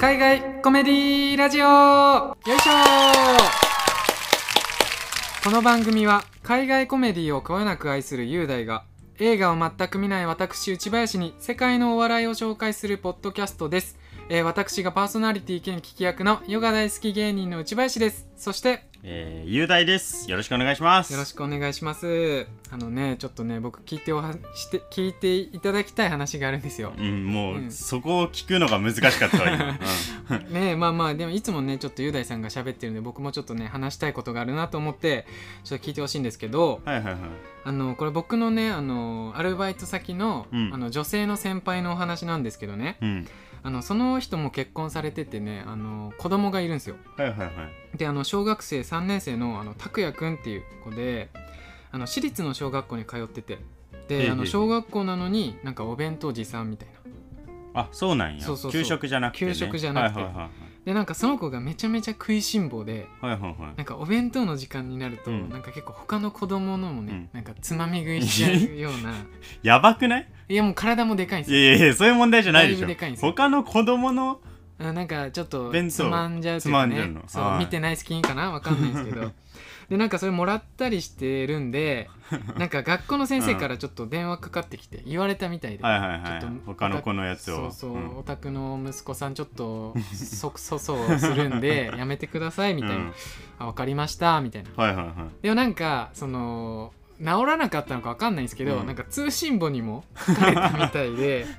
海外コメディラジオ。よいしょ。この番組は海外コメディをこよなく愛する雄大が映画を全く見ない私内林に世界のお笑いを紹介するポッドキャストです、えー私がパーソナリティ兼聞き役のヨガ大好き芸人の内林です。そしてえー、雄大です。よろしくお願いします。よろしくお願いしますあのねちょっとね僕聞いておはして聞いていただきたい話があるんですようん、もう、うんそこを聞くのが難しかったわ、今。うんねえまあまあでもいつもねちょっと雄大さんが喋ってるんで僕もちょっとね話したいことがあるなと思ってちょっと聞いてほしいんですけどはいはいはい。あのこれ僕のねあのアルバイト先の,、うんあの女性の先輩のお話なんですけどねうん。あのその人も結婚されててねあの子供がいるんですよはいはいはい。であの小学生3年生のあの拓也くんっていう子であの私立の小学校に通っててであの小学校なのになんかお弁当持参みたいなあ、そうなんや。そうそうそう給食じゃなくて、ね。給食じゃなくてはいはいでなんかその子がめちゃめちゃ食いしん坊ではい。はいはいはい。なんかお弁当の時間になると、うんなんか結構他の子供のもね、うんなんかつまみ食いしちゃうような やばくない？いやもう体もでかいんですいよやいやいや、そういう問題じゃないでしょ。でで他の子供の、あなんかちょっとつまんじゃうというかね。んじゃうの。はい。そう見てないスキンかな？わかんないですけど。でなんかそれもらったりしてるんで なんか学校の先生からちょっと電話かかってきて言われたみたいで、はいはいはい。ちょっと。他の子のやつを。そうそう、ん。お宅の息子さんちょっと そそそうするんでやめてくださいみたいな、うん。あ分かりましたみたいな。はいはいはい。でもなんかその治らなかったのか分かんないんですけど、うん。なんか通信簿にも書かれたみたいで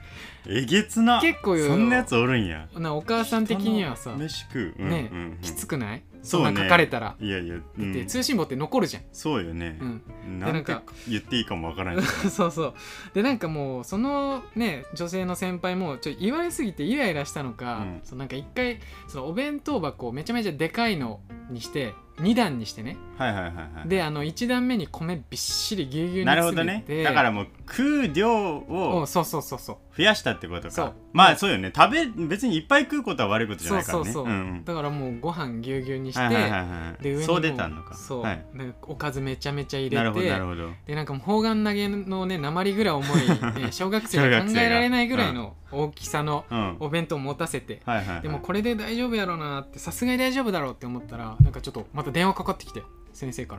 えげつな。結構よそんなやつおるんや。なお母さん的にはさ人の飯食う。うんねうんうん。きつくない？そんなん書かれたら、いやいや、うん。で通信簿って残るじゃん、そうよね。う。ん、ななんか言っていいかもわからない。そうそう。でなんかもうそのね女性の先輩もちょっと言われすぎてイライラしたのか、うん。そうなんか一回そのお弁当箱をめちゃめちゃでかいのにして2段にしてね。はいはいはいはい。であの1段目に米びっしりぎゅうぎゅうになるほ詰めて。どねだからもう食う量をおそうそうそうそう。増やしたってことそう。かまあそうよね。食べ別にいっぱい食うことは悪いことじゃそうないからね。そうそう、んだからもうご飯ぎゅうぎゅうにして、はいはいはいはいで上にもそう出たのか。そう、はい。でおかずめちゃめちゃ入れて。なるほどなるほど。でなんかもう砲丸投げのね鉛ぐらい重い、ね、小学生が考えられないぐらいの大きさのうん。お弁当を持たせて、はいはいはい。でもこれで大丈夫やろうなってさすがに大丈夫だろうって思ったらなんかちょっとまた電話かかってきて先生か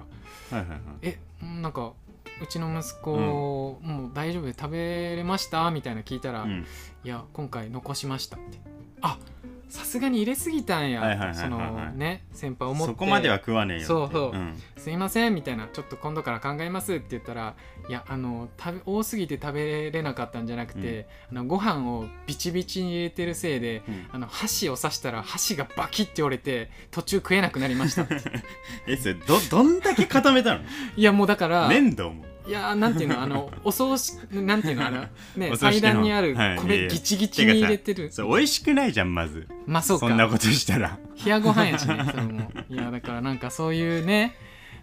ら。はいはいはい「えんなんかうちの息子、もう大丈夫で食べれました?」みたいな聞いたら「うん。いや今回残しました」って。あさすがに入れすぎたんや、そのね先輩思って。そこまでは食わねえよそうそう。んん。すいませんみたいな。ちょっと今度から考えますって言ったらいやあの食べ多すぎて食べれなかったんじゃなくて、あのご飯をビチビチに入れてるせいでうん。あの箸を刺したら箸がバキッて折れて途中食えなくなりました えそれどどんだけ固めたの？いやもうだから粘土もいやなんていうのあの お葬式なんていうのあれね祭壇にある米やギチギチに入れてる。それ美味しくないじゃんまず。まあそうか。そんなことしたら。冷やご飯やしねそれも。いやだからなんかそういうね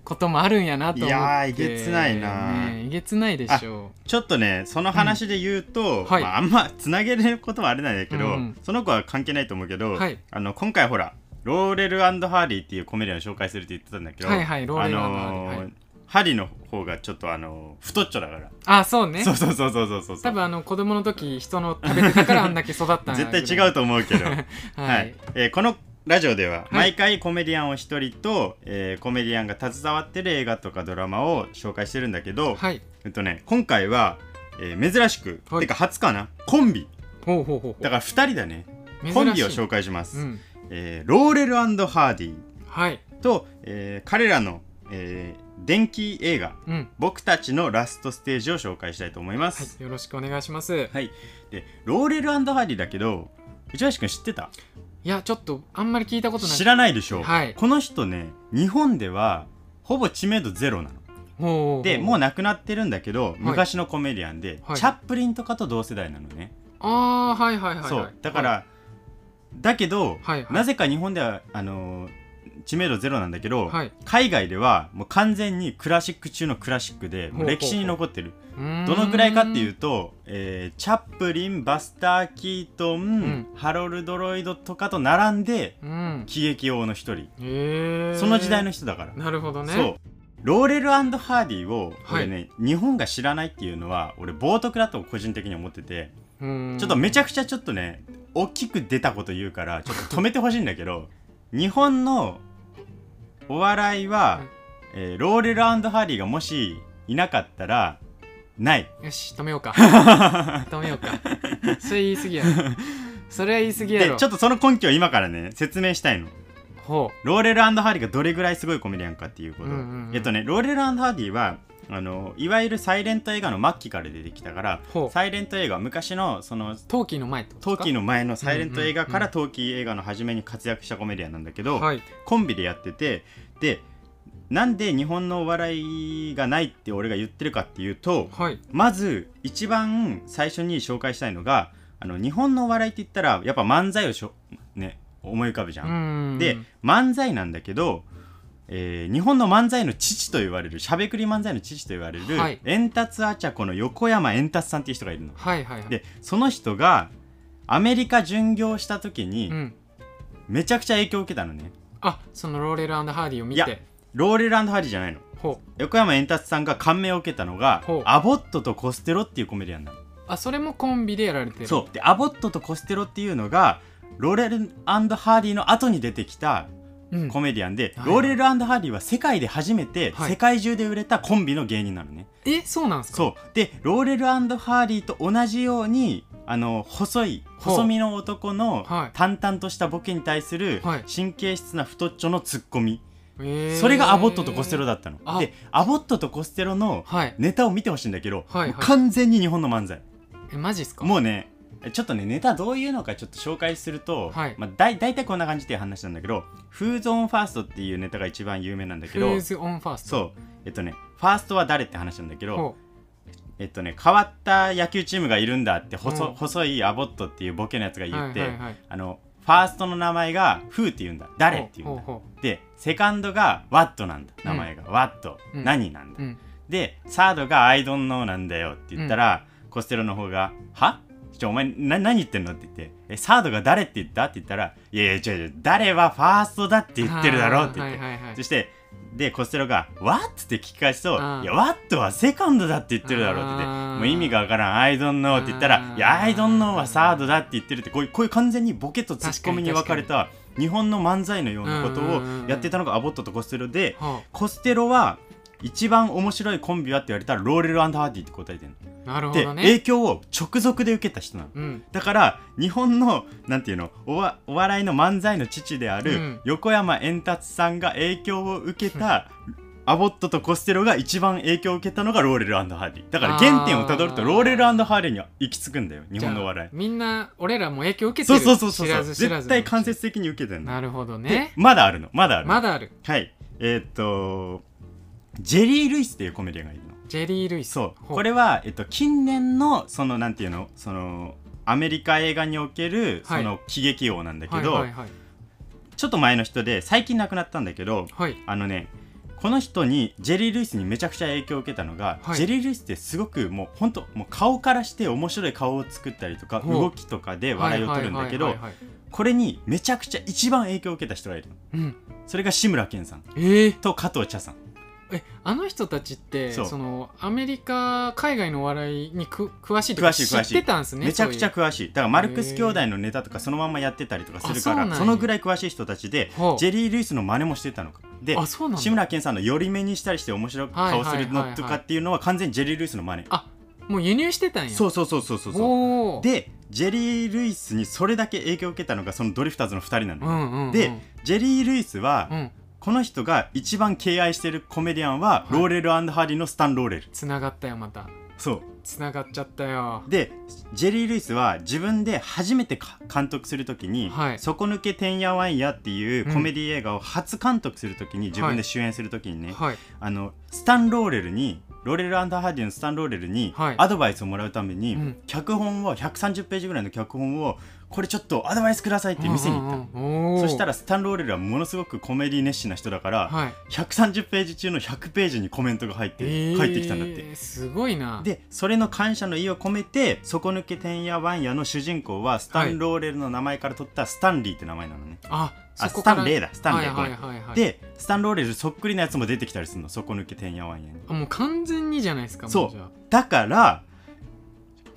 こともあるんやなと思って。いやーえげつないな。ねえげつないでしょちょっとねその話で言うと、はい。まあ、あんまつなげることはあれなんだけど、うん。うんその子は関係ないと思うけど、はい。あの今回ほらローレルハーディっていうコメディアンを紹介するって言ってたんだけど、はいはいローレルハーディあのはいハリの方がちょっとあの太っちょだから、あそうね。そうそうそうそうそうそう。多分あの子供の時人の食べてたからあんだけ育った絶対違うと思うけど、は、はい。いえーこのラジオではい毎回コメディアンを一人と、えーコメディアンが携わってる映画とかドラマを紹介してるんだけど、はい。えっとね今回は、えー珍しく、はい。てか初かな？コンビ。ほうほうほうだから2人だね。コンビを紹介します、うん。えーローレルハーディはい。と、えー彼らの、えー電気映画うん「僕たちのラストステージ」を紹介したいと思います、はいよろしくお願いします。いはい、でローレルハーディだけど内橋君知ってた？やちょっとあんまり聞いたことない。知らないでしょ、はい。この人ね日本ではほぼ知名度ゼロなの。でもう亡くなってるんだけど、昔のコメディアンで、はい。チャップリンとかと同世代なのね、ああはいはいはいはい。そう。だから、だけど、はいはい。なぜか日本ではあのー知名度ゼロなんだけど、はい。海外ではもう完全にクラシック中のクラシックでもう歴史に残ってる。どのくらいかっていううと、えーチャップリンバスター・キートン、ん。ハロルド・ロイドとかと並んでうん。喜劇王の一人。へえその時代の人だから、なるほどね。そう。ローレルハーディを俺ね、日本が知らないっていうのは俺冒涜だと個人的に思ってて、うん。ちょっとめちゃくちゃちょっとね大きく出たこと言うからちょっと止めてほしいんだけど 日本のお笑いは、えーローレルハリーがもしいなかったらない。よし止めようか。止めようか。それ言い過ぎやろ。それは言い過ぎやろ。でちょっとその根拠を今からね説明したいの。ほローレルハリーがどれぐらいすごいコメディアンかっていうこと、うんうんうん。えっとねローレルハリーはあのいわゆるサイレント映画の末期から出てきたからサイレント映画昔のその陶器の前ってこと陶器のの前のサイレント映画かうんうんら陶器映画の初めに活躍したコメディアンなんだけど、はい。コンビでやっててでなんで日本のお笑いがないって俺が言ってるかっていうとはい。まず一番最初に紹介したいのがあの日本のお笑いって言ったらやっぱ漫才をしょ、ね、思い浮かぶじゃ。うんん。で漫才なんだけど、えー日本の漫才の父と言われるしゃべくり漫才の父と言われる、はい。エンタツアチャコの横山エンタツさんっていう人がいるの。はいはいはい。でその人がアメリカ巡業した時にうん。めちゃくちゃ影響を受けたのね。あそのローレルハーディを見いやてローレルハーディじゃないの。横山エンタツさんが感銘を受けたのがアボットとコステロっていうコメディアンなの。あそれもコンビでやられてる。そう。でアボットとコステロっていうのがローレルハーディの後に出てきたうんコメディアンで、はいローレルハーディは世界で初めてはい。世界中で売れたコンビの芸人なのね、えそうなんすか？そう。でローレルハーディと同じようにあの細い細身の男のはい。淡々としたボケに対するはい。神経質な太っちょのツッコミ、えー。それがアボットとコステロだったの。あ。でアボットとコステロのはい。ネタを見てほしいんだけど、はいはい。完全に日本の漫才。えマジっすか？もうねちょっとねネタどういうのかちょっと紹介すると、はい。まあ、だい大体こんな感じっていう話なんだけど「フーズ・オン・ファースト」っていうネタが一番有名なんだけど Who's on First。そう。えっとねファーストは誰って話なんだけどほえっとね変わった野球チームがいるんだって細,、うん。細いアボットっていうボケのやつがう言って、あのファーストの名前が Who って言うんだ。誰って言うんだ。でセカンドがワットなんだ名前が、ワット、うん。何なんだ、でサードがアイドンノーなんだよって言ったら、コステロの方がは？ちょお前な何言ってんのって言ってえサードが誰って言った？って言ったらいやいや違う違う誰はファーストだって言ってるだろうって言って、はいはいはいそしてでコステロが「What?」って聞き返すと「あーいや What はセカンドだって言ってるだろう」って言って。もう意味がわからん「I don't know」って言ったらあー「いや I don't know はサードだって言ってる」ってこういうこういう完全にボケとツッコミに分かれた日本の漫才のようなことをやってたのがアボットとコステロではコステロは一番面白いコンビはって言われたらローレルハーディって答えてるの。あなるほで、どね。影響を直属で受けた人なの。うん。だから日本のなんていうのおわお笑いの漫才の父である、うん。横山エンタツさんが影響を受けたアボットとコステロが一番影響を受けたのがローレルハーディだから原点をたどるとローレルハーディには行き着くんだよ日本のお笑い。みんな俺らも影響受けてる。そうそうそうそう絶対間接的に受けてるの。なるほどでね。まだあるのまだあるの。まだある。はい。えーっとジェリー・ルイスっていうコメディアンがいるのジェリー・ルイス。そう。ほこれは、えっと、近年のそのなんていうの？そのアメリカ映画におけるはい。その喜劇王なんだけど、ちょっと前の人で最近亡くなったんだけどはい。あのねこの人にジェリー・ルイスにめちゃくちゃ影響を受けたのが、はい。ジェリー・ルイスってすごくもう本当もう顔からして面白い顔を作ったりとか動きとかで笑いを取るんだけどこれにめちゃくちゃ一番影響を受けた人がいるの。うん。それが志村けんさん。えー。と加藤茶さんえあの人たちってそそうのアメリカ海外のお笑いにく詳しいとか知っ詳しい詳しい。てたんですねめちゃくちゃそう詳しい。だからマルクス兄弟のネタとかそのまんまやってたりとかするかそうなんや。そのぐらい詳しい人たちでジェリー・ルイスの真似もしてたのか。であそうなんだ。志村けんさんの寄り目にしたりして面白い顔するのとかっていうのは完全にジェリー・ルイスの真似。あもう輸入してたんや。そうそうそうそうそうそう。おー。でジェリー・ルイスにそれだけ影響を受けたのがそのドリフターズの2人なのよ、うんうんうん。でジェリー・ルイスは、うんこの人が一番敬愛してるコメディアンは、い。ローレルハーディのスタン・ローレル。つながったよまた。そう。つながっちゃったよ。でジェリー・ルイスは自分で初めてか監督するときにはい「底抜けてんやわんや」っていうコメディ映画を初監督するときに、自分で主演するときにね、はい。あのスタン・ローレルにローレルハーディのスタン・ローレルにはい。アドバイスをもらうために、うん。脚本を130ページぐらいの脚本をこれちょっとアドバイスくださいって店に行った、そしたらスタン・ローレルはものすごくコメディ熱心な人だから、はい。130ページ中の100ページにコメントが入って、返ってきたんだって。えーすごいな。でそれの感謝の意を込めて「底抜けてんやわんや」の主人公はスタン・ローレルの名前から取ったスタンリーって名前なのね、ああそこから。スタンレーだスタンレー、はいはいはいはい。でスタン・ローレルそっくりなやつも出てきたりするの底抜けてんやわんやに。あもう完全にじゃないですかそう。だから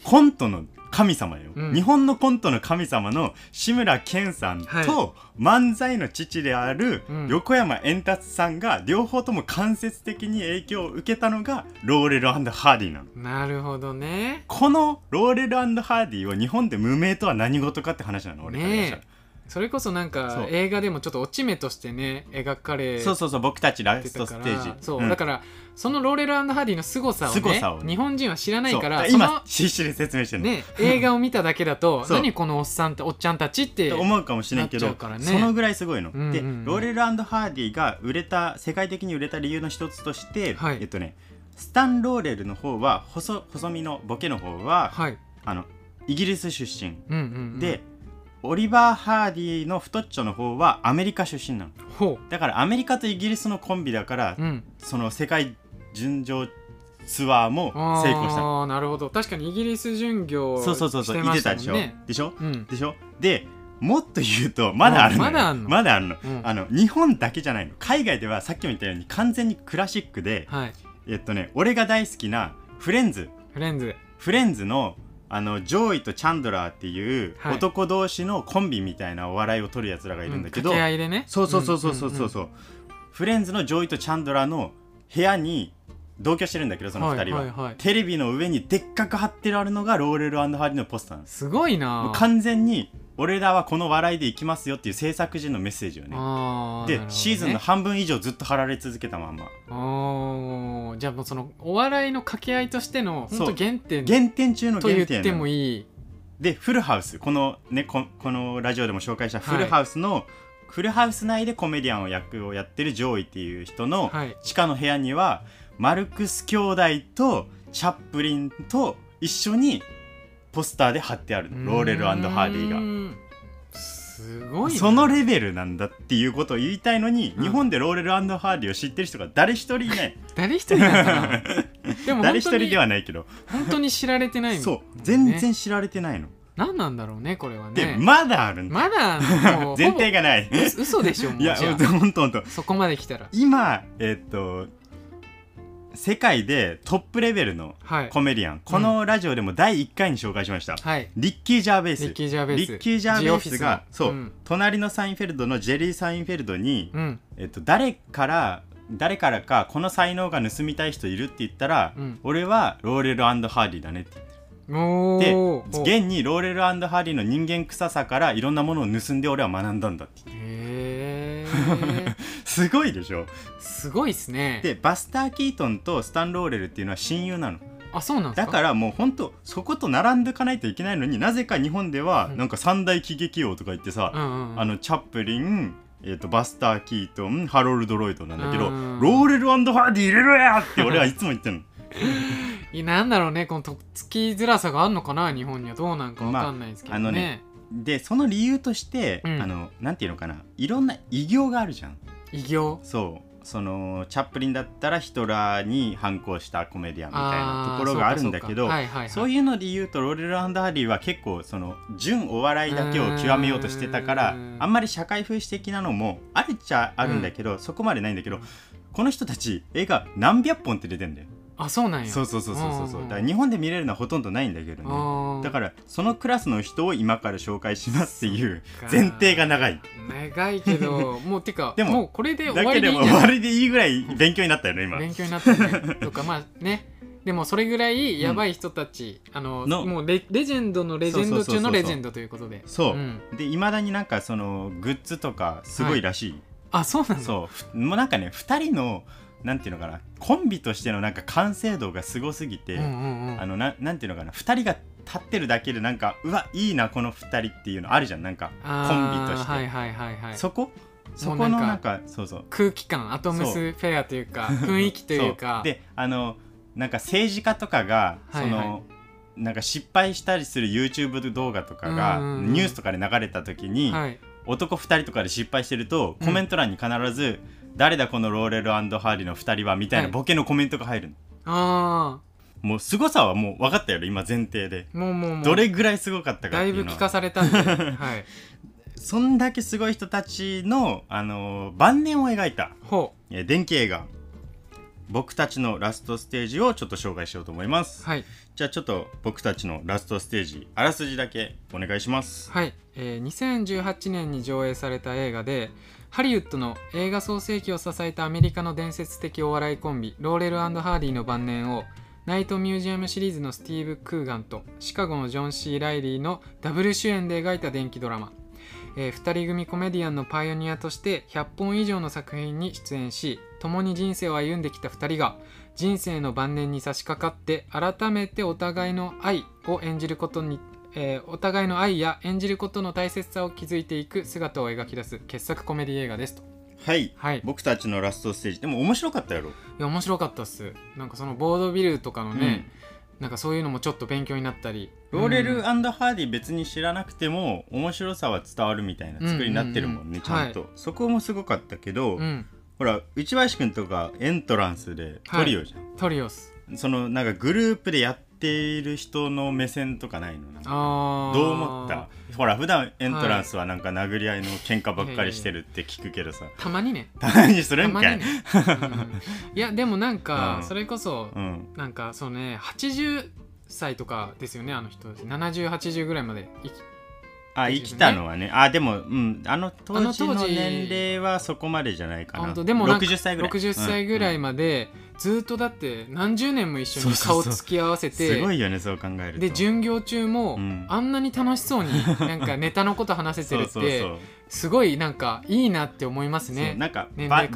コントの神様よ、うん。日本のコントの神様の志村けんさんと漫才の父であるうん。横山エンタツさんが両方とも間接的に影響を受けたのがローレルハーディなの。なるほどね。このローレルハーディを日本で無名とは何事かって話なの俺からしたら。ねそれこそなんそかう。映画でもちょっと落ち目としてね描かれてそうそうそう僕たちのラストステージ。そう、ん。だからそのローレルハーディの凄さをね凄さをね。日本人は知らないから今必死で説明してるの、ね映画を見ただけだと 何このおっさんっておっちゃんたちって思うかもしれんけど、なっちゃうからね。そのぐらいすごいの。うんうんうん。でローレルハーディが売れた世界的に売れた理由の一つとして、はい。えっとねスタン・ローレルの方は細細身のボケの方は、はい。あのイギリス出身、うんうん、うん、でオリバー・ハーディの太っちょの方はアメリカ出身なの。ほだからアメリカとイギリスのコンビだから、ううん。その世界巡場ツアーも成功したの。ああなるほど。確かにイギリス巡業そうそうそうそうしてまいてたでしょ、でしょ？うん。でしょ？でもっと言うとまだあるのよ。まだあんの？まだあるの。うん。あの日本だけじゃないの。海外ではさっきも言ったように完全にクラシックではい。えっとね俺が大好きなフレンズ。フレンズ。フレンズのあのジョイとチャンドラーっていうはい。男同士のコンビみたいなお笑いを取るやつらがいるんだけど、掛け合いでね。そうそうそうそうそうそうそう。フレンズのジョイとチャンドラーの部屋に同居してるんだけどその2人は,、はいはいはい。テレビの上にでっかく貼ってあるのがローレルハーディのポスターなんです。すごいな。完全に俺らはこの笑いでいきますよっていう制作陣のメッセージをね。で、ね。シーズンの半分以上ずっと貼られ続けたまんま。おーじゃあもうそのお笑いの掛け合いとしての本当原点原点中のと言原点ってもいい。でフルハウス。このねここのラジオでも紹介したはいフルハウスの、フルハウス内でコメディアンを役をやってるジョイっていう人のはい。地下の部屋にはマルクス兄弟とチャップリンと一緒にポスターで貼ってあるの。ローレルハーディが。が。すごいなそのレベルなんだっていうことを言いたいのに、うん。日本でローレルハーディを知ってる人が誰一人いない。誰一人な でも誰一人ではないけど。本当に知られてないそう。全然知られてないの、何なんだろうねこれはでねまだあるんだ。まだもう 前提がない。嘘嘘でしょもう。いやほんとほんとあそこまで来たら。今えっと世界でトップレベルのはい。コメディアン、このラジオでも第1回に紹介しました、はい。リッキー・ジャーベイス。リッキー・ジャーベイス。リッキー・ジャーベイスがそう、うん。隣のサインフェルドのジェリー・サインフェルドに、うん。えっと、誰から誰からかこの才能が盗みたい人いるって言ったら、うん。俺はローレルハーディだねっておでー現にローレルハーディの人間臭さからいろんなものを盗んで俺は学んだんだって言って すごいでしょ？すごいっすね。でバスター・キートンとスタン・ローレルっていうのは親友なの。あそうなんですか？だからもうほんとそこと並んでいかないといけないのになぜか日本ではうんなんか三大喜劇王とか言ってさ、うんうんうん。あのチャップリン、えー、とバスター・キートンハロルド・ロイドなんだけど、うんローレルハーディ入れろやって俺はいつも言ってるの。なんだろうねこのとっつきづらさがあるのかな日本には。どうなんかわかんないですけどね,、まああのねでその理由として、うん。あのなんていうのかな。いろんな偉業があるじゃん。偉業そう。そのチャップリンだったらヒトラーに反抗したコメディアンみたいなところがあるんだけどそうはいはいはい。そういうので言うとローレル・ハーディは結構その純お笑いだけを極めようとしてたからうんあんまり社会風刺的なのもあるっちゃあるんだけど、そこまでないんだけどこの人たち映画何百本って出てんだよあそうなんや。そうそうそうそうそう。そううんうんうん。だから日本で見れるのはほとんどないんだけどね。だかららそのクラスの人を今から紹介しますっていう前提が長い。長いけど もうてかでももうこれで終わりでいい終わりでいいぐらい勉強になったよね今。勉強になったね。とかまあね。でもそれぐらいやばい人たち、あののもうレレジェンドのレジェンド中のレジェンドということで。そう、ん。でいまだになんかそのグッズとかすごいらしい、あそうなんだ。そう。ふもうなんかね2人のなんていうのかなコンビとしてのなんか完成度がすごすぎて、うんうんうん。あのななんていうのかな2人が立ってるだけでなんかうわいいなこの2人っていうのあるじゃん。なんかコンビとして、はいはいはいはい。そこ？そこのなんかそうそう。空気感アトムスフェアというか雰囲気というか。そう。であのなんか政治家とかがはいはい。その、なんか失敗したりする YouTube 動画とかがうんうんうん。ニュースとかで流れた時に、はい。男2人とかで失敗してるとうんコメント欄に必ず「誰だこのローレルハーディの2人は」みたいなはい。ボケのコメントが入るの、あもう凄さはもう分かったよね今前提で。あもうもうもう。どれぐらいすごかったかだいぶっていうのは。聞かされたんで はい。そんだけすごい人たちの、あのー晩年を描いたほえー電気映画僕たちのラストステージをちょっと紹介しようと思います。うはい。じゃあちょっと僕たちのラストステージあらすじだけお願いします。はい、えー2018年に上映された映画でハリウッドの映画創世期を支えたアメリカの伝説的お笑いコンビローレルハーディの晩年をナイトミュージアムシリーズのスティーブ・クーガンとシカゴのジョン・シー・ライリーのダブル主演で描いた伝記ドラマ、え2人組コメディアンのパイオニアとして100本以上の作品に出演し共に人生を歩んできた2人が人生の晩年に差し掛かって改めてお互いの愛を演じることにえーお互いの愛や演じることの大切さを築いていく姿を描き出す傑作コメディ映画ですと。はい。はい。い僕たちのラストステージ。でも面白かったやろ。や面白かったっす。なんかそのボードビルとかのね、なんかそういうのもちょっと勉強になったり。ローレルうんハーディ別に知らなくても面白さは伝わるみたいな作りになってるもんね、うん。うん。うんちゃんと、そこもすごかったけど、うんほら内林くんとかエントランスでトリオじゃん、トリオスそのなんかグループでやっている人の目線とかないの？なんかあー。どう思った？ほら普段エントランスはなんか殴り合いの喧嘩ばっかりしてるって聞くけどさ。たまにね。たまにするたんかい、ね、うん。いやでもなんか、うん。それこそ、うん。なんかそうね80歳とかですよねあの人7080ぐらいまで生きあ生きたのはね。あでもうん。あの当時の年齢はそこまでじゃないかな。でもなんか60歳ぐらい。60歳ぐらいまで、ずっとだって何十年も一緒に顔つき合わせてすごいよねそう考えると。で巡業中も、うん。あんなに楽しそうになんかネタのこと話せてるって すごいなんかいいなって思いますね。なんか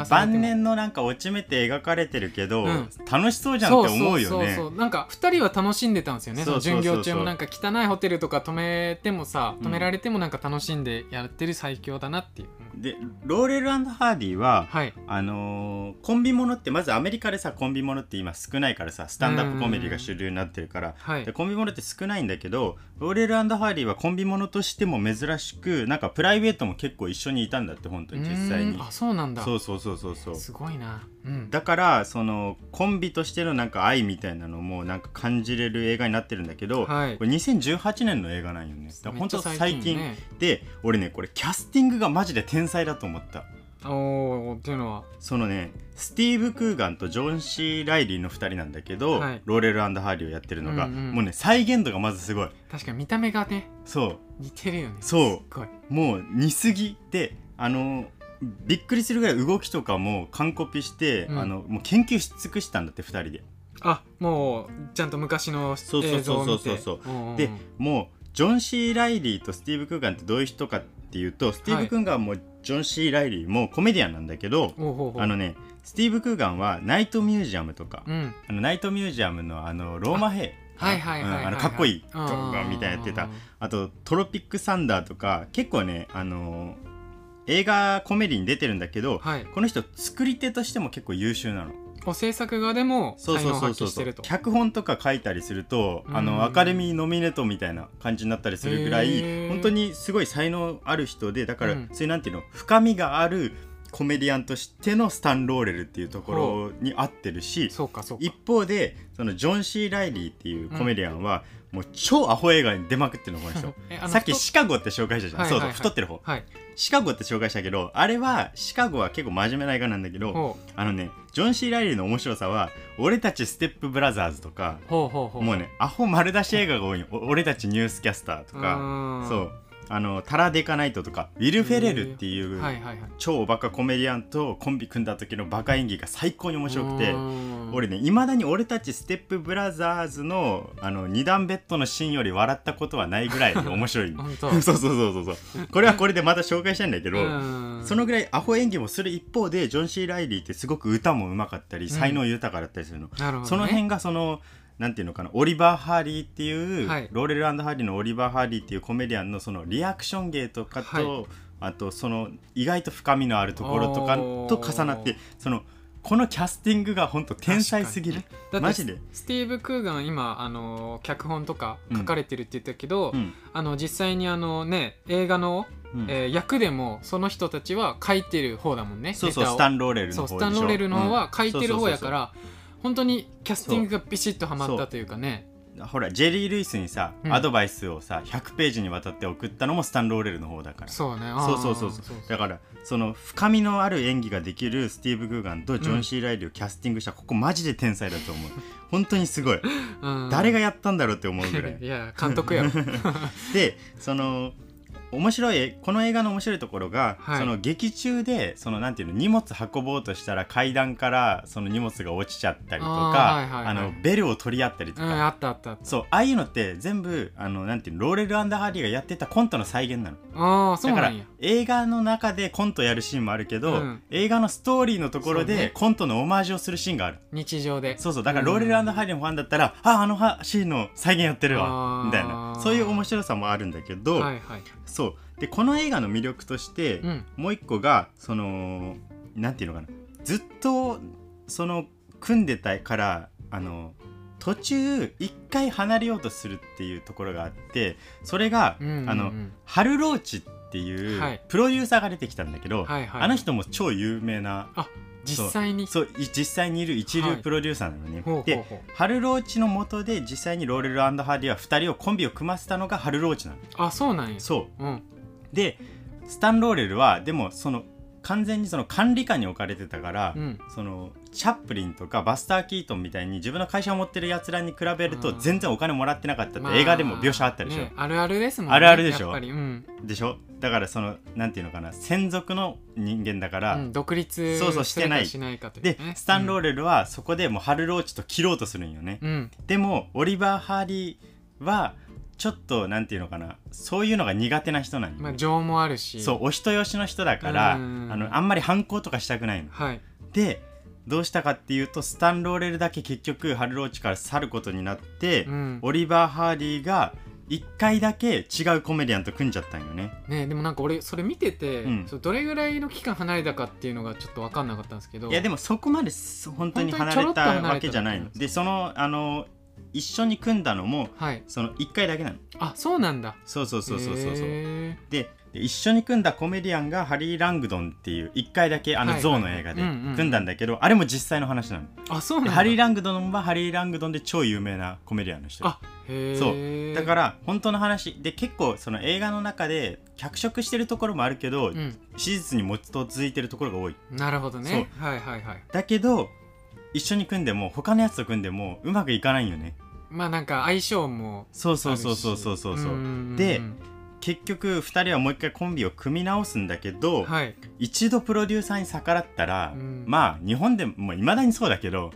晩年のなんか落ち目って描かれてるけど、うん。楽しそうじゃんって思うよね。そうそうそうなんか2人は楽しんでたんですよね。そうそうそうそう。巡業中もなんか汚いホテルとか泊めてもさうん。泊められてもなんか楽しんでやってる最強だなっていう、でローレルハーディははい。あのーコンビものってまずアメリカでさコンビものって今少ないからさスタンダップコメディが主流になってるから。はい。でコンビものって少ないんだけどローレルハーディはコンビものとしても珍しくなんかプライベートも結構一緒にいたんだって本当に実際に。あそうなんだ。そうそうそうそうそう。すごいな。うん。だからそのコンビとしてのなんか愛みたいなのもなんか感じれる映画になってるんだけど、はい。これ2018年の映画なんよね。だから本当最近ね。で俺ねこれキャスティングがマジで天才だと思ったおーっていうのは？そのねスティーブ・クーガンとジョン・シー・ライリーの2人なんだけど、はい。ローレルハーディをやってるのが、うんうんもうね再現度がまずすごい。確かに見た目がねそ似てるよね。そう。すっごい。うもう似すぎであのびっくりするぐらい動きとかも完コピして、うん。あのもう研究し尽くしたんだって2人で。あもうちゃんと昔のそうそう映像を見てそうそうそう。うんうんでもうジョン・シー・ライリーとスティーブ・クーガンってどういう人かっていうとスティーブ・クーガンもジョン・シー・ライリーもコメディアンなんだけど、あのねスティーブ・クーガンはナイトミュージアムとか、うん。あのナイトミュージアムのあのローマ兵はいはいはいはいうんあのかっこいいとうんかみたいなやってた。あとトロピック・サンダーとか結構ねあの映画コメディに出てるんだけど、はい。この人作り手としても結構優秀なの。お制作側でもそうそう才能をそう。そう発揮してると。脚本とか書いたりするとあうん。のアカデミーノミネートみたいな感じになったりするぐらい本当にすごい才能ある人でだから、うん。そういうなんていうの深みがあるコメディアンとしてのスタン・ローレルっていうところに合ってるし一方でそのジョン・シー・ライリーっていうコメディアンは、もう超アホ映画に出まくってるのこの人。さっき太シカゴって紹介したじゃん、はいはいはい。そうそう太ってる方。はい。シカゴって紹介したけどあれはシカゴは結構真面目な映画なんだけどほあのねジョン・シー・ライリーの面白さは俺たちステップブラザーズとかもうねアホ丸出し映画が多い俺たちニュースキャスターとか。かそうあのタラデカナイトとかウィル・フェレルっていう超おバカコメディアンとコンビ組んだ時のバカ演技が最高に面白くてうん。俺ねいまだに俺たちステップブラザーズのあの二段ベッドのシーンより笑ったことはないぐらい 面白い。そうそうそうそうそう。これはこれでまた紹介したいんだけど、うん。そのぐらいアホ演技もする一方でジョン・シー・ライリーってすごく歌もうまかったり才能豊かだったりするの、なるほどね。その辺がそのなんていうのかなオリバー・ハーディっていう、はい。ローレルハーディのオリバー・ハーディっていうコメディアンのそのリアクション芸とかと、はい。あとその意外と深みのあるところとかと重なってそのこのキャスティングが本当天才すぎる、マジで。スティーブ・クーガン今あの脚本とか書かれてるって言ったけど、うん。あの実際にあのね映画の、うん。えー役でもその人たちは書いてる方だもんねそうそうスタン・ローレルのそう方スタンローレルの方は書いてる方やかうんら、本当にキャスティングがビシッとはまったというかね。ほらジェリー・ルイスにさ、うん。アドバイスをさ100ページにわたって送ったのもスタン・ローレルの方だから。そうね。そうそうそうそう。だからその深みのある演技ができるスティーブ・グーガンとジョン・シー・ライリーをキャスティングしたここマジで天才だと思う。本当にすごい。うん。誰がやったんだろうって思うぐらい。いや監督やろ。でその面白いこの映画の面白いところが、はい。その劇中でそのなんていうの荷物運ぼうとしたら階段からその荷物が落ちちゃったりとかあのベルを取り合ったりとうんか、あったあったそうああいうのって全部あのなんていうのローレルハーディがやってたコントの再現なの。ああそうだから映画の中でコントやるシーンもあるけど、うん。映画のストーリーのところでコントのオマージュをするシーンがある。日常で。そうそう。だからローレルハーディのファンだったら、ああのはシーンの再現やってるわ。みたいな。そういう面白さもあるんだけど、はいはい。そうでこの映画の魅力として、うん。もう一個がそのなんていうのかな。ずっとその組んでたからあの途中一回離れようとするっていうところがあってそれが、うんうんうん。あのハル・ローチっていうはい。プロデューサーが出てきたんだけど、はいはい。あの人も超有名な実際に？そうい実際にいる一流プロデューサーなのね、ほうほうでハルローチの下で実際にローレルハーディは2人をコンビを組ませたのがハルローチなの。あそうなんや。そう。うんでスタン・ローレルはでもその完全にその管理下に置かれてたから、うん。そのチャップリンとかバスター・キートンみたいに自分の会社を持ってるやつらに比べるとうん全然お金もらってなかったってまあ。映画でも描写あったでしょ、ねあるあるですもんねあるあるでしょ。うん。でしょ。だからそのなんていうのかな専属の人間だから、うん独立そうそうしてない。しないかというでねスタン・ローレルはそこでもうハルローチと切ろうとするんよね、うん。でもオリバー・ハーリーはちょっとなんていうのかなそういうのが苦手な人なんよ、まあ情もあるし。そうお人よしの人だからあうん。のあんまり反抗とかしたくないの。はい。でどうしたかっていうとスタン・ローレルだけ結局ハルローチから去ることになって、うん。オリバー・ハーリーが1回だけ違うコメディアンと組んじゃったんよね。ねでもなんか俺それ見てて、うん。どれぐらいの期間離れたかっていうのがちょっと分かんなかったんですけど。いやでもそこまです本当に離れたわけじゃないの。でそのあの一緒に組んだのもはい。その1回だけなの。あそうなんだ。そうそうそうそうそうそう。へでで一緒に組んだコメディアンがハリー・ラングドンっていう1回だけあのはい。はいゾウの映画で組んだんだけど、あれも実際の話なの。ーあそうなんハリー・ラングドンはハリー・ラングドンで超有名なコメディアンの人。あそう。だから本当の話。で結構その映画の中で脚色してるところもあるけど、うん。史実に基づいてるところが多い。なるほどね。はいはいはい。だけど一緒に組んでも他のやつと組んでもうまくいかないよね。まあなんか相性もそうそうそうそうそうそう。そううで結局2人はもう一回コンビを組み直すんだけど、はい。一度プロデューサーに逆らったら、うん。まあ日本でもいまだにそうだけど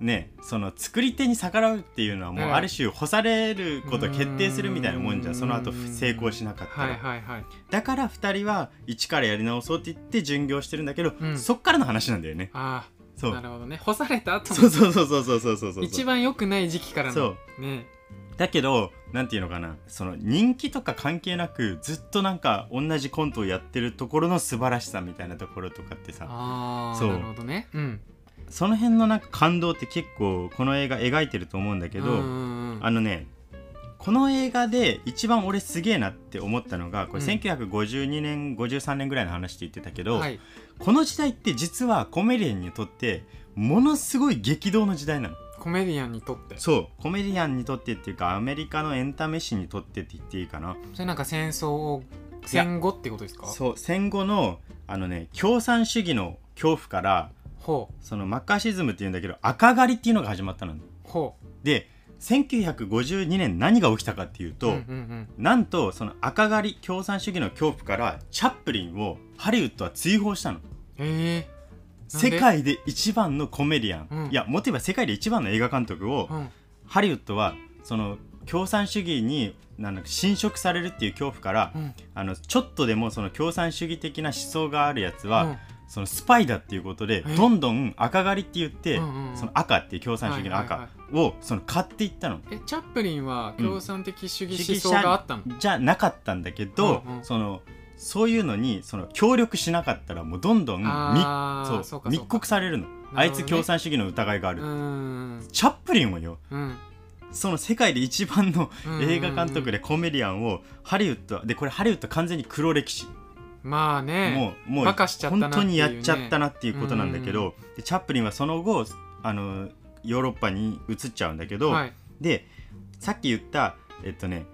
ねその作り手に逆らうっていうのはもううんある種干されることを決定するみたいなもんじゃうん。んその後成功しなかったら、はいはいはい。だから2人は一からやり直そうって言って巡業してるんだけど、うん。そっからの話なんだよね。あそう。あなるほどね。干された後そうそうそうそうそうそうそうそう。一番良くない時期からの。そう。ね。だけどなんていうのかな。その人気とか関係なくずっとなんか同じコントをやってるところの素晴らしさみたいなところとかってさ。そう。ああなるほどね。うん。その辺のなんか感動って結構この映画描いてると思うんだけど、うんうんうんあのねこの映画で一番俺すげえなって思ったのがこれうん。1952年、53年ぐらいの話って言ってたけど、はいこの時代って実はコメディアンにとってものすごい激動の時代なの。コメディアンにとって？そう。コメディアンにとってっていうかアメリカのエンタメ史にとってって言っていいかな。それなんか戦争を戦後ってことですか？そう。戦後のあのね共産主義の恐怖からほそのマッカーシズムっていうんだけど赤狩りっていうのが始まったのうほで1952年何が起きたかっていううと、うんうんうん。なんとその赤狩り共産主義の恐怖からチャップリンをハリウッドは追放したの。ええ。なんで？世界で一番のコメディアン、うん。いやもっと言えば世界で一番の映画監督を、うん。ハリウッドはその共産主義になんだ侵食されるっていう恐怖から、うん。あのちょっとでもその共産主義的な思想があるやつは、うんそのスパイだっていうことでえ？どんどん赤狩りって言って、うんうんうん。その赤っていう共産主義の赤はいをその買っていったの。えチャップリンは共産的主義思想があったの、じゃなかったんだけど、うんうん。そのそういうのにその協力しなかったらもうどんどんそう密告されるの。ね。あいつ共産主義の疑いがある、チャップリンをようん。その世界で一番のうん。映画監督でコメディアンをハリウッドでこれハリウッド完全に黒歴史、まあねもうもう本当にやっちゃったなっていうことなんだけど、でチャップリンはその後あのヨーロッパに移っちゃうんだけど、はい。でさっき言ったえっとね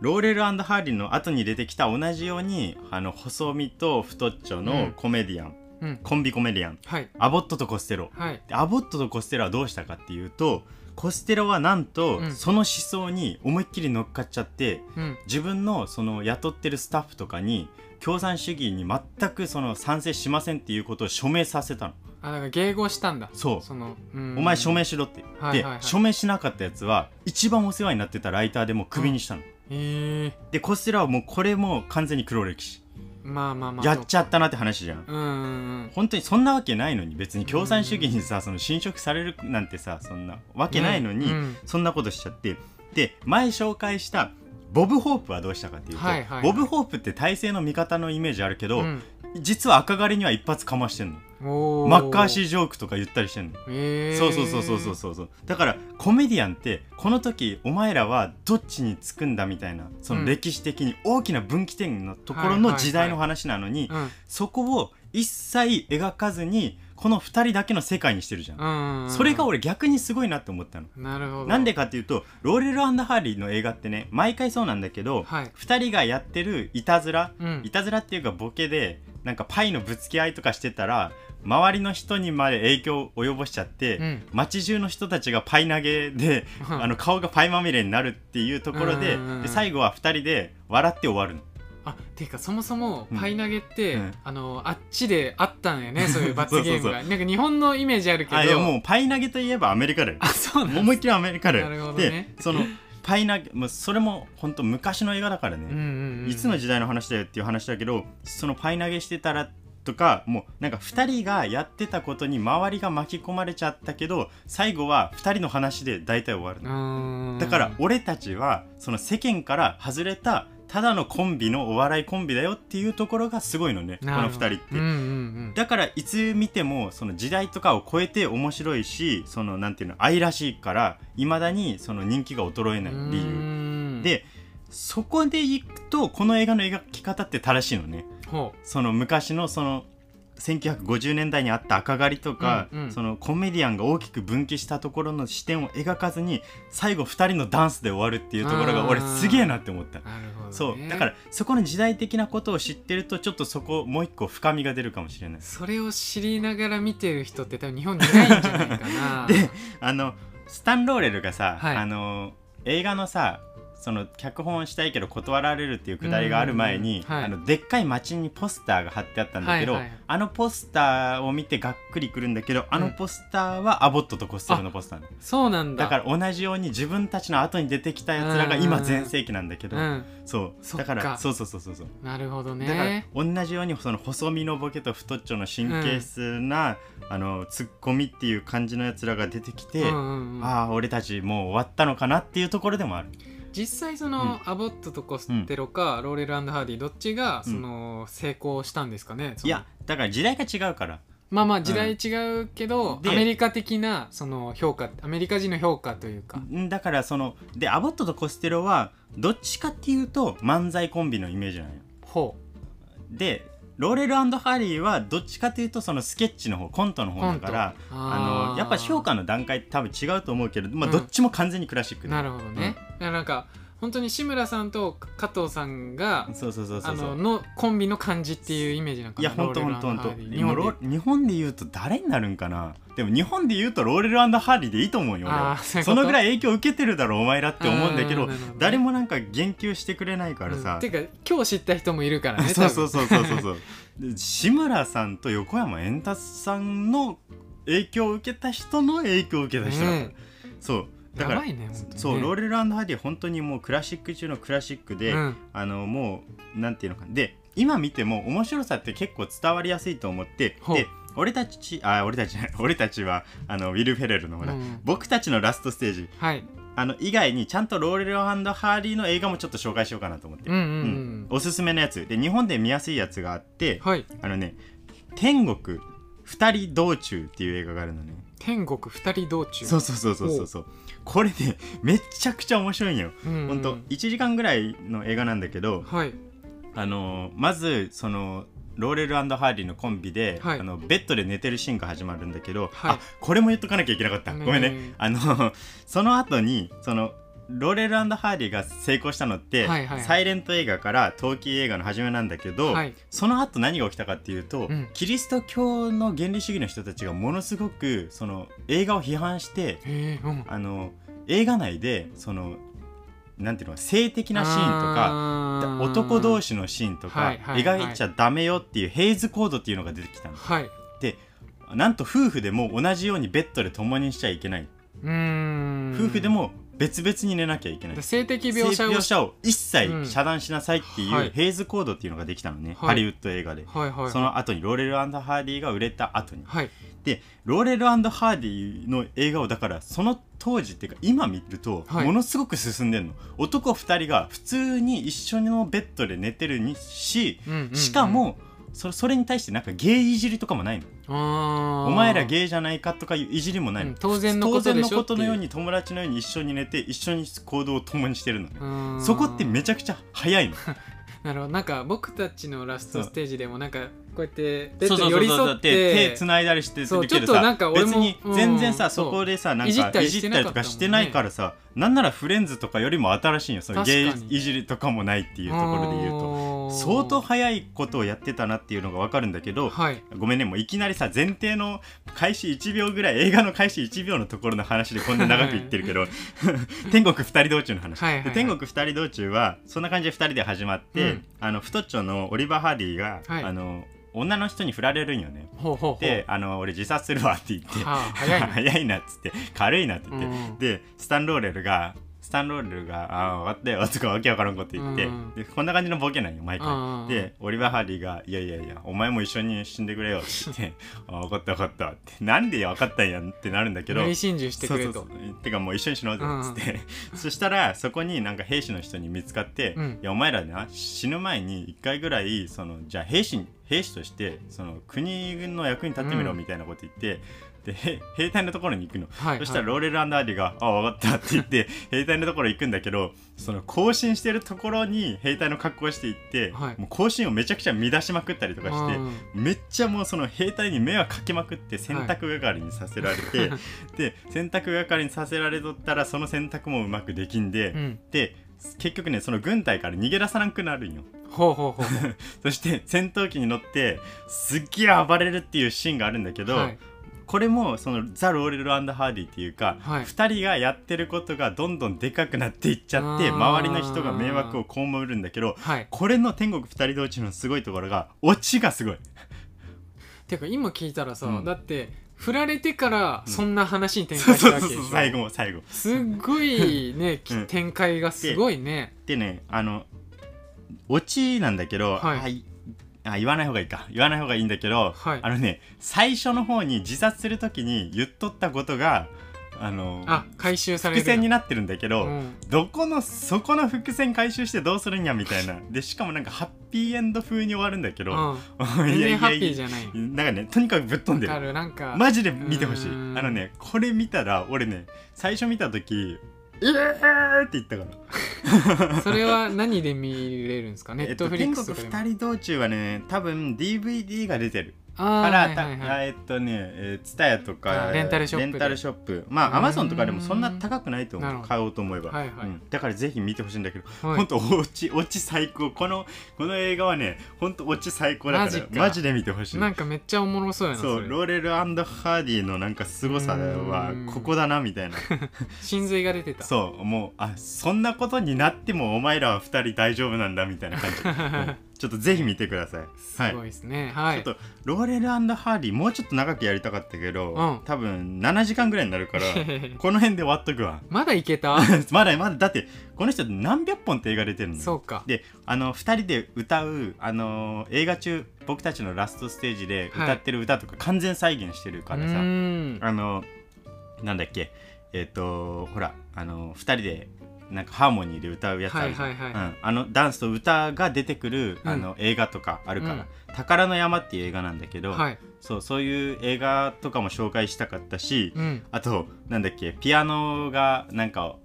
ローレルハーディの後に出てきた同じようにあの細身と太っちょうんのコメディアン、うん。コンビコメディアン。はい。アボットとコステロ。はい。でアボットとコステロはどうしたかっていうとコステロはなんと、うん。その思想に思いっきり乗っかっちゃってうん。自分のその雇ってるスタッフとかに共産主義に全くその賛成しませんっていうことを署名させたの。あだから迎合したんだ。そう。その、うん。お前署名しろって、はいはいはい。で署名しなかったやつは一番お世話になってたライターでもクビにしたの、え。でコステラはもうこれも完全に黒歴史、ー、まあまあまあ。やっちゃったなって話じゃん。うんうんうん。本当にそんなわけないのに別に共産主義にさその侵食されるなんてさそんなわけないのに、そんなことしちゃって。で前紹介したボブ・ホープはどうしたかっていうと、はいはいはい。ボブ・ホープって体制の味方のイメージあるけど、うん。実は赤狩りには一発かましてんの。おマッカーシーージョークとか言ったりしてんの。えー、そうそうそうそうそうそう。そうだからコメディアンってこの時お前らはどっちにつくんだみたいなその歴史的に大きな分岐点のところの時代の話なのに、うん。そこを一切描かずにこの2人だけの世界にしてるじゃん、それが俺逆にすごいなって思ったの。なるほど。なんでかっていうとローレルハーリーの映画ってね毎回そうなんだけど、はい。2人がやってるいたずらうん。いたずらっていうかボケでなんかパイのぶつけ合いとかしてたら周りの人にまで影響を及ぼしちゃって、うん。街中の人たちがパイ投げでうん あの顔がパイまみれになるっていうところでで最後は2人で笑って終わるの。あていうかそもそもうん。パイ投げって、うん。あのあっちであったんやね そういう罰ゲームが。なんか日本のイメージあるけど。あいやもうパイ投げといえばアメリカだよ。あそうなんだ。思いっきりアメリカだよ。なるほどね。でそのパイ投げもうそれも本当昔の映画だからね。うんうんうんいつの時代の話だよっていう話だけどそのパイ投げしてたらとかもうなんか2人がやってたことに周りが巻き込まれちゃったけど最後は2人の話で大体終わるだから俺たちはその世間から外れたただのコンビのお笑いコンビだよっていうところがすごいのねこのなるほど。2人って。うんうんうん。だからいつ見てもその時代とかを超えて面白いしそのなんていうの愛らしいからいまだにその人気が衰えない理由。ん。でそこでいくとこの映画の描き方って正しいのね。ほその昔のその1950年代にあった赤狩りとか、うんうん。そのコメディアンが大きく分岐したところの視点を描かずに最後2人のダンスで終わるっていうところが俺すげえなって思った。ね、そう。だからそこの時代的なことを知ってるとちょっとそこもう一個深みが出るかもしれない。それを知りながら見てる人って多分日本にいないんじゃないかな。であのスタン・ローレルがさ、はい。あの映画のさその脚本したいけど断られるっていうくだりがある前に、うんはい。あのでっかい街にポスターが貼ってあったんだけど、はいはいあのポスターを見てがっくりくるんだけどあのポスターはアボットとコステロのポスターそうなんだ。だから同じように自分たちの後に出てきたやつらが今全盛期なんだけど、うん。そう。だからそうそうそうそうそう。なるほどだからね同じようにその細身のボケと太っちょの神経質な、あのツッコミっていう感じのやつらが出てきて、うんうんうん。ああ俺たちもう終わったのかなっていうところでもある実際その、アボットとコステロか、ローレルハーディどっちがその、成功したんですかね？いやだから時代が違うから。まあまあ時代違うけど、でアメリカ的なその評価アメリカ人の評価というか、ん。だからそのでアボットとコステロはどっちかっていうと漫才コンビのイメージなのよ。ほでローレルハーディはどっちかというとそのスケッチの方コントの方だからあのやっぱ評価の段階って多分違うと思うけど、まあ、うん。どっちも完全にクラシックでうなるほどね、だからなんか本当に志村さんと加藤さんがそうそうそうそうあののコンビの感じっていうイメージなんかないやほんとほんとほんとロー。レルハーディでも日本日本で言うと誰になるんかな。でも日本で言うとローレルハーディでいいと思うよそのぐらい影響受けてるだろお前らって思うんだけど誰もなんか言及してくれないからさ、うん。ていうか今日知った人もいるからねそうそううそうそうそう。そうで志村さんと横山エンタスさんの影響を受けた人の影響を受けた人だから、ねそうだからねね。そうローレルハーリー本当にもうクラシック中のクラシックで、うん。あのもうなんていうのかな。で今見ても面白さって結構伝わりやすいと思ってで俺たちあ俺たち 俺たちはあのウィル・フェレルのほら、うん。僕たちのラストステージ。はい。あの以外にちゃんとローレルハーリーの映画もちょっと紹介しようかなと思って、うんうんおすすめのやつ。で日本で見やすいやつがあってはい。あのね「天国二人道中」っていう映画があるのね。天国二人道中。そうそうそうそうそうこれねめちゃくちゃ面白いんよ。うんうん。ほんと1時間ぐらいの映画なんだけどはい。あのーまずそのローレルハーディのコンビで、はい。あのベッドで寝てるシーンが始まるんだけど、はい。あこれも言っとかなきゃいけなかった、ごめんね。あのその後にそのローレルハーディが成功したのって、はいはい。サイレント映画からトーキー映画の始めなんだけど、はい。その後何が起きたかっていうと、うん。キリスト教の原理主義の人たちがものすごくその映画を批判してうん。あの映画内でそのなんていうの性的なシーンとか男同士のシーンとかはいはい描いちゃダメよっていうヘイズコードっていうのが出てきたの。はい。なんと夫婦でも同じようにベッドで共にしちゃいけない、夫婦でも別々に寝なきゃいけない。で性的描写を一切うん。遮断しなさいっていう、はい。ヘイズコードっていうのができたのね、はい。ハリウッド映画で、はいはいその後にローレルハーディが売れた後に。はい。でローレルハーディの映画をだからその当時っていうか今見るとはい。ものすごく進んでるの、男2人が普通に一緒のベッドで寝てるにしうんうんうん。しかもそそれに対してなんかゲイいじりとかもないのお前らゲイじゃないかとかいういじりもないの、うん当然のこと当然でしょ。のことのように友達のように一緒に寝て一緒に行動を共にしてるのそこってめちゃくちゃ早いのなるほどなんか僕たちのラストステージでもなんかこうやってベッドに寄り添って手手つないだりしてるけどさちょ。っとなんか俺も別に全然さ、うんそこでさなんかいじったりとかしてないからさなんならフレンズとかよりも新しいよ。そのゲイいじりとかもないっていうところで言うと。と相当早いことをやってたなっていうのが分かるんだけど、はい。ごめんねもういきなりさ前提の開始1秒ぐらい映画の開始1秒のところの話でこんな長く言ってるけど 天国二人道中の話、はいはいはい。で天国二人道中はそんな感じで2人で始まって、うん。あの太っちょのオリバー・ハーディが、はい。あの女の人に振られるんよね。ほうほうほう。であの俺自殺するわって言って、はあ早いな 早いなっつって軽いなって言って、うん。でスタンローレルがスタンローレルが「ああ分かったよ」とかわけわからんこと言って、うん。でこんな感じのボケなんよ毎回、うんでオリバー・ハーディが「いやいやいやお前も一緒に死んでくれよ」って言って「あ分かった分かった」って「なんで分かったんやん」ってなるんだけど無理心中してくれと。そうそうてかもう一緒に死のうぜっつって、そしたらそこになんか兵士の人に見つかって「うん。いやお前らな死ぬ前に一回ぐらいそのじゃあ兵士兵士としてその国の役に立ってみろ」うん。みたいなこと言って、でへ 兵隊のところに行くの、はいそしたらはいローレルアンダーが「あ分かった」って言って 兵隊のところ行くんだけどその行進してるところに兵隊の格好をしていって、はい。もう行進をめちゃくちゃ乱しまくったりとかして。うん。めっちゃもうその兵隊に迷惑かけまくって洗濯係にさせられて、で洗濯係にさせられとったらその洗濯もうまくできんで、うん。で結局ねその軍隊から逃げ出さなくなるんよ。ほうほうほうほう。そして戦闘機に乗ってすっげえ暴れるっていうシーンがあるんだけど、はいこれもそのザ・ローレルハーディっていうか、はい。2人がやってることがどんどんでかくなっていっちゃって周りの人が迷惑を被るんだけどはい。これの天国二人道中のすごいところがオチがすごい。てか今聞いたらさ、うん。だって振られてからそんな話に展開したわけでしょ？そうそう最後も最後。すっごいね、きうん。展開がすごいね。でねあのオチなんだけど、はいあ言わない方がいいか。言わない方がいいんだけど、はい。あのね最初の方に自殺する時に言っとったことがあのあ回収される。伏線になってるんだけど、うん。どこのそこの伏線回収してどうするんやみたいな。でしかもなんかハッピーエンド風に終わるんだけど、うん。い全然ハッピーゃじゃない。なんかねとにかくぶっ飛んでる。る。なんかマジで見てほしい。あのねこれ見たら俺ね最初見た時「えー!」って言ったから。それは何で見れるんですか？ネットフリックスとかでも、天国二人道中はね多分 DVD が出てるから、はいはいはい。たえっとね、えー、ツタヤとかあレンタルショップで。レンタルショップ。まあアマゾンとかでもそんな高くないと思う。買おうと思えば、はいはい。うん。だからぜひ見てほしいんだけど、はい。ほんとオチオチ最高。このこの映画はねほんとオチ最高だからマジか。マジで見てほしい。なんかめっちゃおもろそうやなそそうれ。ローレルハーディのなんか凄さはうん。ここだなみたいな。真髄が出てた。そうもうあそんなことになってもお前らは2人大丈夫なんだみたいな感じ、う んちょっとぜひ見てください。すごいですね。はい、ちょっとローレルハーディもうちょっと長くやりたかったけど、うん。多分7時間ぐらいになるから この辺で終わっとくわ。まだいけた？まだまだだってこの人何百本って映画出てるのそうか。であの2人で歌う、あのー映画中僕たちのラストステージで歌ってる歌とか完全再現してるからさ、うーん。あのなんだっけ？えっ、とほらあの2人でなんかハーモニーで歌うやつあるじゃん。はいはいはいうん。あのダンスと歌が出てくる、うん。あの映画とかあるから「宝の山」っていう映画なんだけど、はい。そうそういう映画とかも紹介したかったし、うん。あとなんだっけピアノがなんか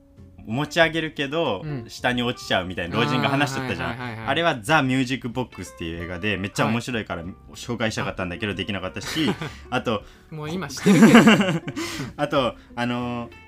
持ち上げるけど、うん。下に落ちちゃうみたいな老人が話しとったじゃん。あーはいはいはいはい。あれは「ザ・ミュージック・ボックス」っていう映画でめっちゃ面白いから紹介したかったんだけどできなかったし あともう今してるけど。あとあのー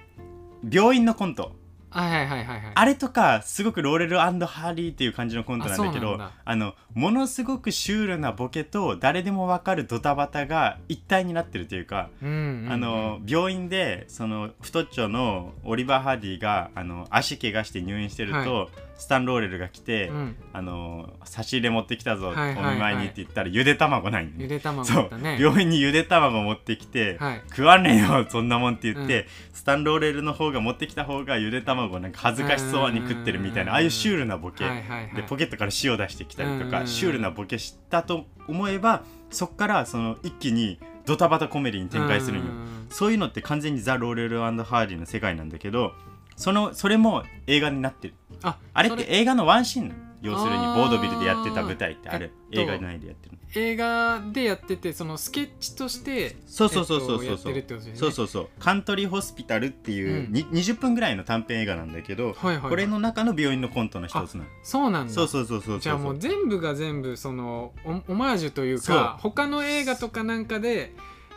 病院のコントはいはいはいはい。はいあれとかすごくローレルハーディっていう感じのコントなんだけどあのものすごくシュールなボケと誰でもわかるドタバタが一体になってるというか、うんうんうん。あの病院でその太っちょのオリバー・ハーディがあの足怪我して入院してると、スタン・ローレルが来て、うん。あの差し入れ持ってきたぞ、はいはいはい。お見舞いにって言ったらゆで卵なんだよゆで卵そう。病院にゆで卵持ってきて、はい。食わねえよ そんなもんって言って、うん。スタンローレルの方が持ってきた方がゆで卵をなんか恥ずかしそうに食ってるみたいなああいうシュールなボケ、はいはいはい。でポケットから塩出してきたりとか、うんシュールなボケしたと思えばそっからその一気にドタバタコメディに展開するんよ、うんそういうのって完全にザ・ローレルハーディの世界なんだけどそのそれも映画になってるああれっそて映画のワンシーン要するにボードビルでやってた舞台ってあれえっと映画内でやってるの。映画でやっててそのスケッチとしてそうそうそうそうえっとそうやっね。そうそうそうカントリーホスピタルっていう、うん。に20分ぐらいの短編映画なんだけど、はいはいはい。これの中の病院のコントの一つなのそうなんだ。そうそうそうそうそう。じゃあもう全部が全部そのオオマージュというそう。か他の映画とかなんかで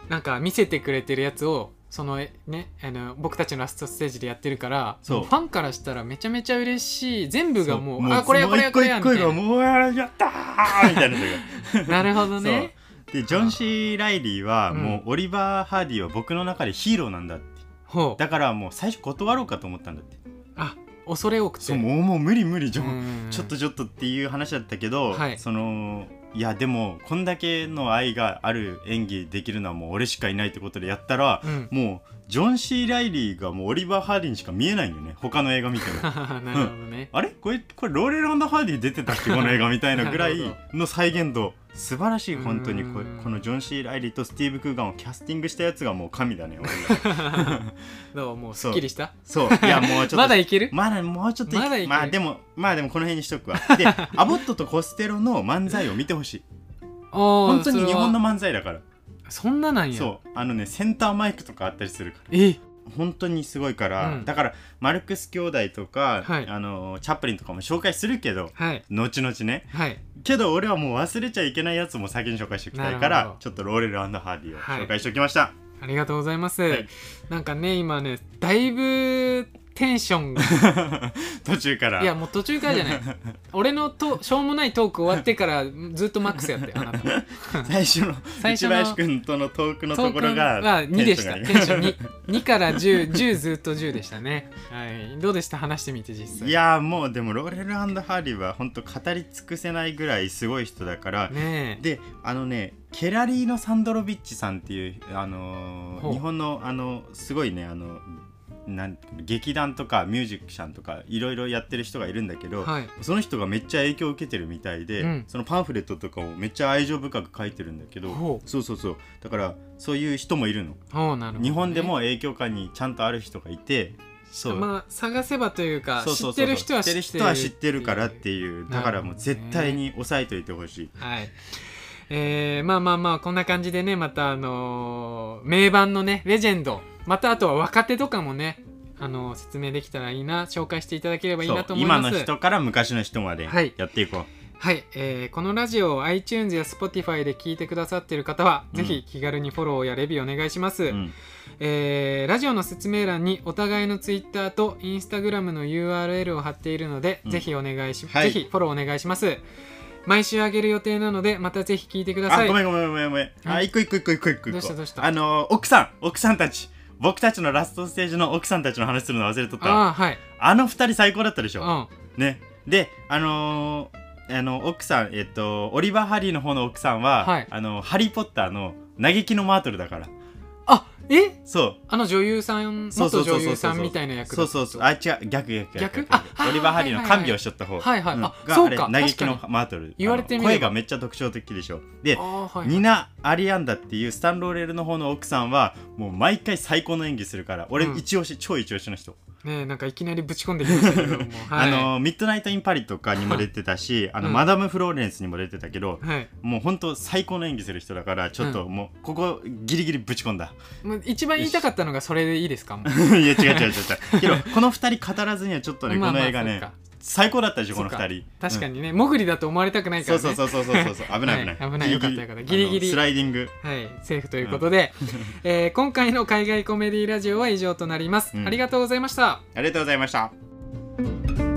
なんか見せてくれてるやつをそのえねあの僕たちのラストステージでやってるからファンからしたらめちゃめちゃ嬉しい。全部がもうあこれやこれやこれやみたいな。ややったーみたいななるほどね。でジョン・シー・ライリーはうん。もうオリバー・ハーディは僕の中でヒーローなんだって。ほう。だからもう最初断ろうかと思ったんだって。あ恐れ多くて。そうもうもう無理無理ジョン、うん。ちょっとちょっとっていう話だったけど、はい。そのいやでもこんだけの愛がある演技できるのはもう俺しかいないってことでやったら、うん。もうジョン・シー・ライリーがもうオリバー・ハーディにしか見えないんよね他の映画見ても。なるほどね、あれ？これこれローレルハーディ出てたっけ？この映画みたいなぐらいの再現度素晴らしい本当にこうんこのジョン・シー・ライリーとスティーブ・クーガンをキャスティングしたやつがもう神だね どうもうすっきりした？そう。いやもうちょっと。まだいける？まだもうちょっとまだいける。まあでもまあでもこの辺にしとくわ。で アボットとコステロの漫才を見てほしい。本本当に日本の漫才だから。そんななんや。そう。あのねセンターマイクとかあったりするから。え？本当にすごいから、うん。だからマルクス兄弟とか、はい。あのチャップリンとかも紹介するけどはい。後々ね。はい。けど俺はもう忘れちゃいけないやつも先に紹介しておきたいからちょっとローレルハーディをはい。紹介しておきました、ありがとうございます、はい。なんかね今ねだいぶテンション。が 途中から。いやもう途中からじゃない。俺のとしょうもないトーク終わってからずっとマックスやってあなた。最初の最初の内林君とのトークのところがは2でした。テンションに。2, 2から1010ずっと10でしたね。はい。どうでした？話してみて実際。いやーもうでもローレルハーディは本当語り尽くせないぐらいすごい人だから、ねえ。であのねケラリーノ・サンドロビッチさんっていう、あのー日本のあのすごいねあのなん劇団とかミュージシャンとかいろいろやってる人がいるんだけど、はい。その人がめっちゃ影響を受けてるみたいで、うん。そのパンフレットとかをめっちゃ愛情深く書いてるんだけどほそうそうそう。だからそういう人もいるの、おうなるほどね。日本でも影響下にちゃんとある人がいてそう、まあ探せばというか知ってる人は知ってる人は知ってるからっていうだからもう絶対に押さえといてほしい、はい。えー、まあまあまあこんな感じでねまたあのー名盤のねレジェンドまたあとは若手とかもねあのー説明できたらいいな紹介していただければいいなと思います。今の人から昔の人まではい。やっていこう、はい、えーこのラジオを iTunes や Spotify で聞いてくださっている方は、うん。ぜひ気軽にフォローやレビューお願いします、うん。えーラジオの説明欄にお互いの Twitter と Instagram の URL を貼っているので、うん。ぜひお願いし、はい。ぜひフォローお願いします。毎週あげる予定なのでまたぜひ聞いてください。あごめんごめんごめんごめん。あはい。一個一個一個一個一個一個どうしたどうした？あのー奥さん奥さんたち僕たちのラストステージの奥さんたちの話するの忘れとった。あああはい。の二人最高だったでしょ。うん。ね。であのーあの奥さんえっとオリバー・ハリーの方の奥さんは、はい。あのハリー・ポッターの嘆きのマートルだからあえ？そう。あの女優さんそうそうそうそう元女優さんみたいな役そうそうそう。あ違う。逆逆逆？逆。あオリバー・ハリーの看病しとった方。はいはい。うん。あそうか。があれ嘆きの確かマートル。言われてみれば。あの声がめっちゃ特徴的でしょ。であーはい。ニナ・アリアンダっていうスタンローレルの方の奥さんはもう毎回最高の演技するから俺うん。一押し、超一押しの人、ねえなんかいきなりぶち込んできましたけども。はい。あのミッドナイト・イン・パリとかにも出てたしあの、うんマダム・フローレンスにも出てたけどはい。もう本当最高の演技する人だからちょっともうここギリギリぶち込んだ。もう一番言いたかったのがそれでいいですかいや違う違う違う。違うけどこの二人語らずにはちょっとね、この映画ね最高だったでしょこの二人。確かにね、もぐりだと思われたくないからね。そうそうそうそうそう。そ う危ない危ない、はい。危ないよかったよかった。ギリギリ。スライディング。はい、セーフということで、えー今回の海外コメディラジオは以上となります、うん。ありがとうございました。ありがとうございました